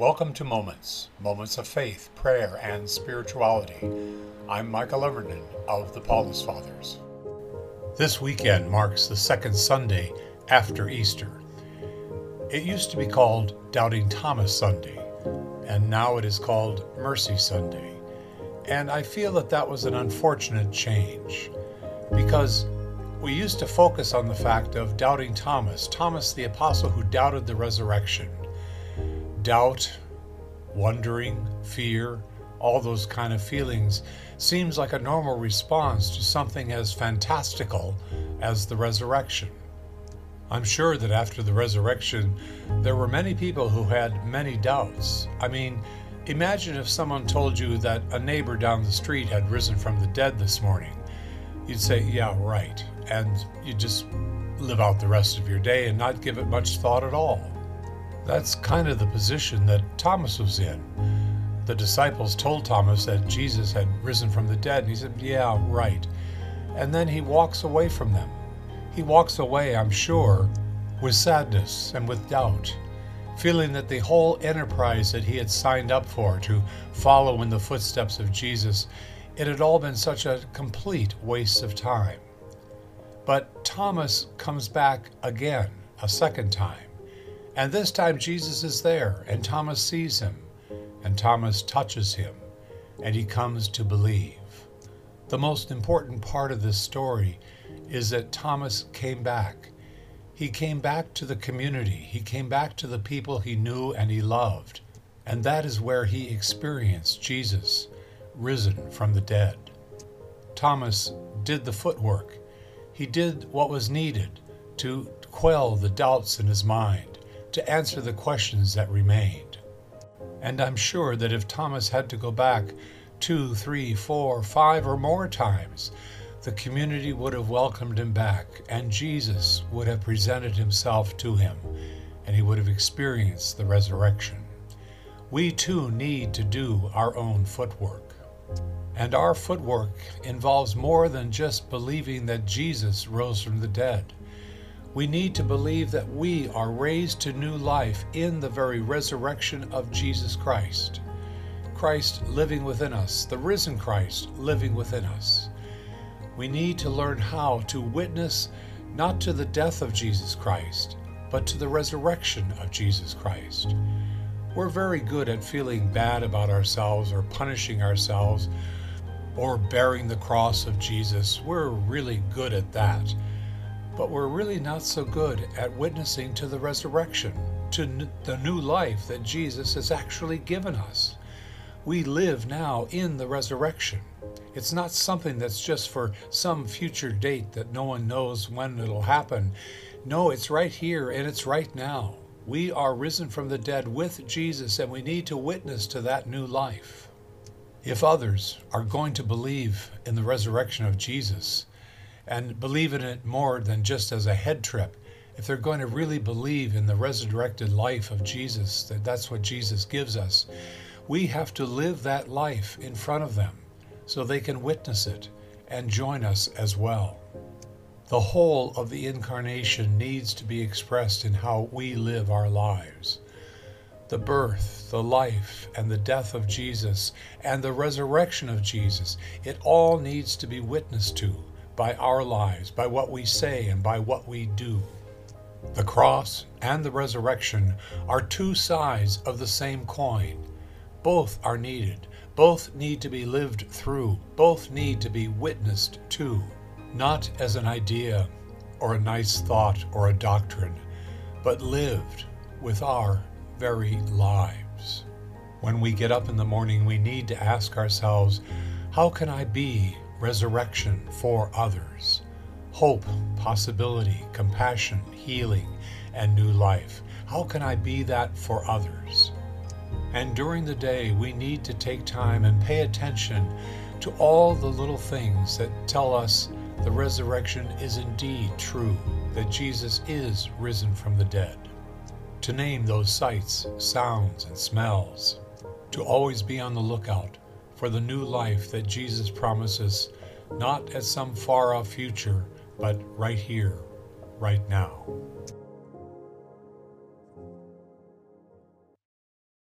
Welcome to Moments, moments of faith, prayer, and spirituality. I'm Michael Everton of the Paulist Fathers. This weekend marks the second Sunday after Easter. It used to be called Doubting Thomas Sunday, and now it is called Mercy Sunday. And I feel that that was an unfortunate change because we used to focus on the fact of doubting Thomas, Thomas the apostle who doubted the resurrection. Doubt, wondering, fear, all those kind of feelings seems like a normal response to something as fantastical as the resurrection. I'm sure that after the resurrection, there were many people who had many doubts. I mean, imagine if someone told you that a neighbor down the street had risen from the dead this morning. You'd say, Yeah, right and you'd just live out the rest of your day and not give it much thought at all. That's kind of the position that Thomas was in. The disciples told Thomas that Jesus had risen from the dead, and he said, Yeah, right. And then he walks away from them. He walks away, I'm sure, with sadness and with doubt, feeling that the whole enterprise that he had signed up for to follow in the footsteps of Jesus, it had all been such a complete waste of time. But Thomas comes back again, a second time. And this time Jesus is there, and Thomas sees him, and Thomas touches him, and he comes to believe. The most important part of this story is that Thomas came back. He came back to the community, he came back to the people he knew and he loved. And that is where he experienced Jesus risen from the dead. Thomas did the footwork. He did what was needed to quell the doubts in his mind, to answer the questions that remained. And I'm sure that if Thomas had to go back two, three, four, five, or more times, the community would have welcomed him back, and Jesus would have presented himself to him, and he would have experienced the resurrection. We too need to do our own footwork. And our footwork involves more than just believing that Jesus rose from the dead. We need to believe that we are raised to new life in the very resurrection of Jesus Christ. Christ living within us, the risen Christ living within us. We need to learn how to witness not to the death of Jesus Christ, but to the resurrection of Jesus Christ. We're very good at feeling bad about ourselves or punishing ourselves or bearing the cross of Jesus. We're really good at that. But we're really not so good at witnessing to the resurrection, to the new life that Jesus has actually given us. We live now in the resurrection. It's not something that's just for some future date that no one knows when it'll happen. No, it's right here and it's right now. We are risen from the dead with Jesus, and we need to witness to that new life. If others are going to believe in the resurrection of Jesus and believe in it more than just as a head trip, if they're going to really believe in the resurrected life of Jesus, that that's what Jesus gives us, we have to live that life in front of them so they can witness it and join us as well. The whole of the incarnation needs to be expressed in how we live our lives. The birth, the life, and the death of Jesus, and the resurrection of Jesus, it all needs to be witnessed to by our lives, by what we say, and by what we do. The cross and the resurrection are two sides of the same coin. Both are needed. Both need to be lived through. Both need to be witnessed to not as an idea or a nice thought or a doctrine, but lived with our very lives. When we get up in the morning, we need to ask ourselves, how can I be resurrection for others? Hope, possibility, compassion, healing, and new life. How can I be that for others? And during the day, we need to take time and pay attention to all the little things that tell us the resurrection is indeed true, that Jesus is risen from the dead. To name those sights, sounds, and smells. To always be on the lookout for the new life that Jesus promises, not at some far off future, but right here, right now.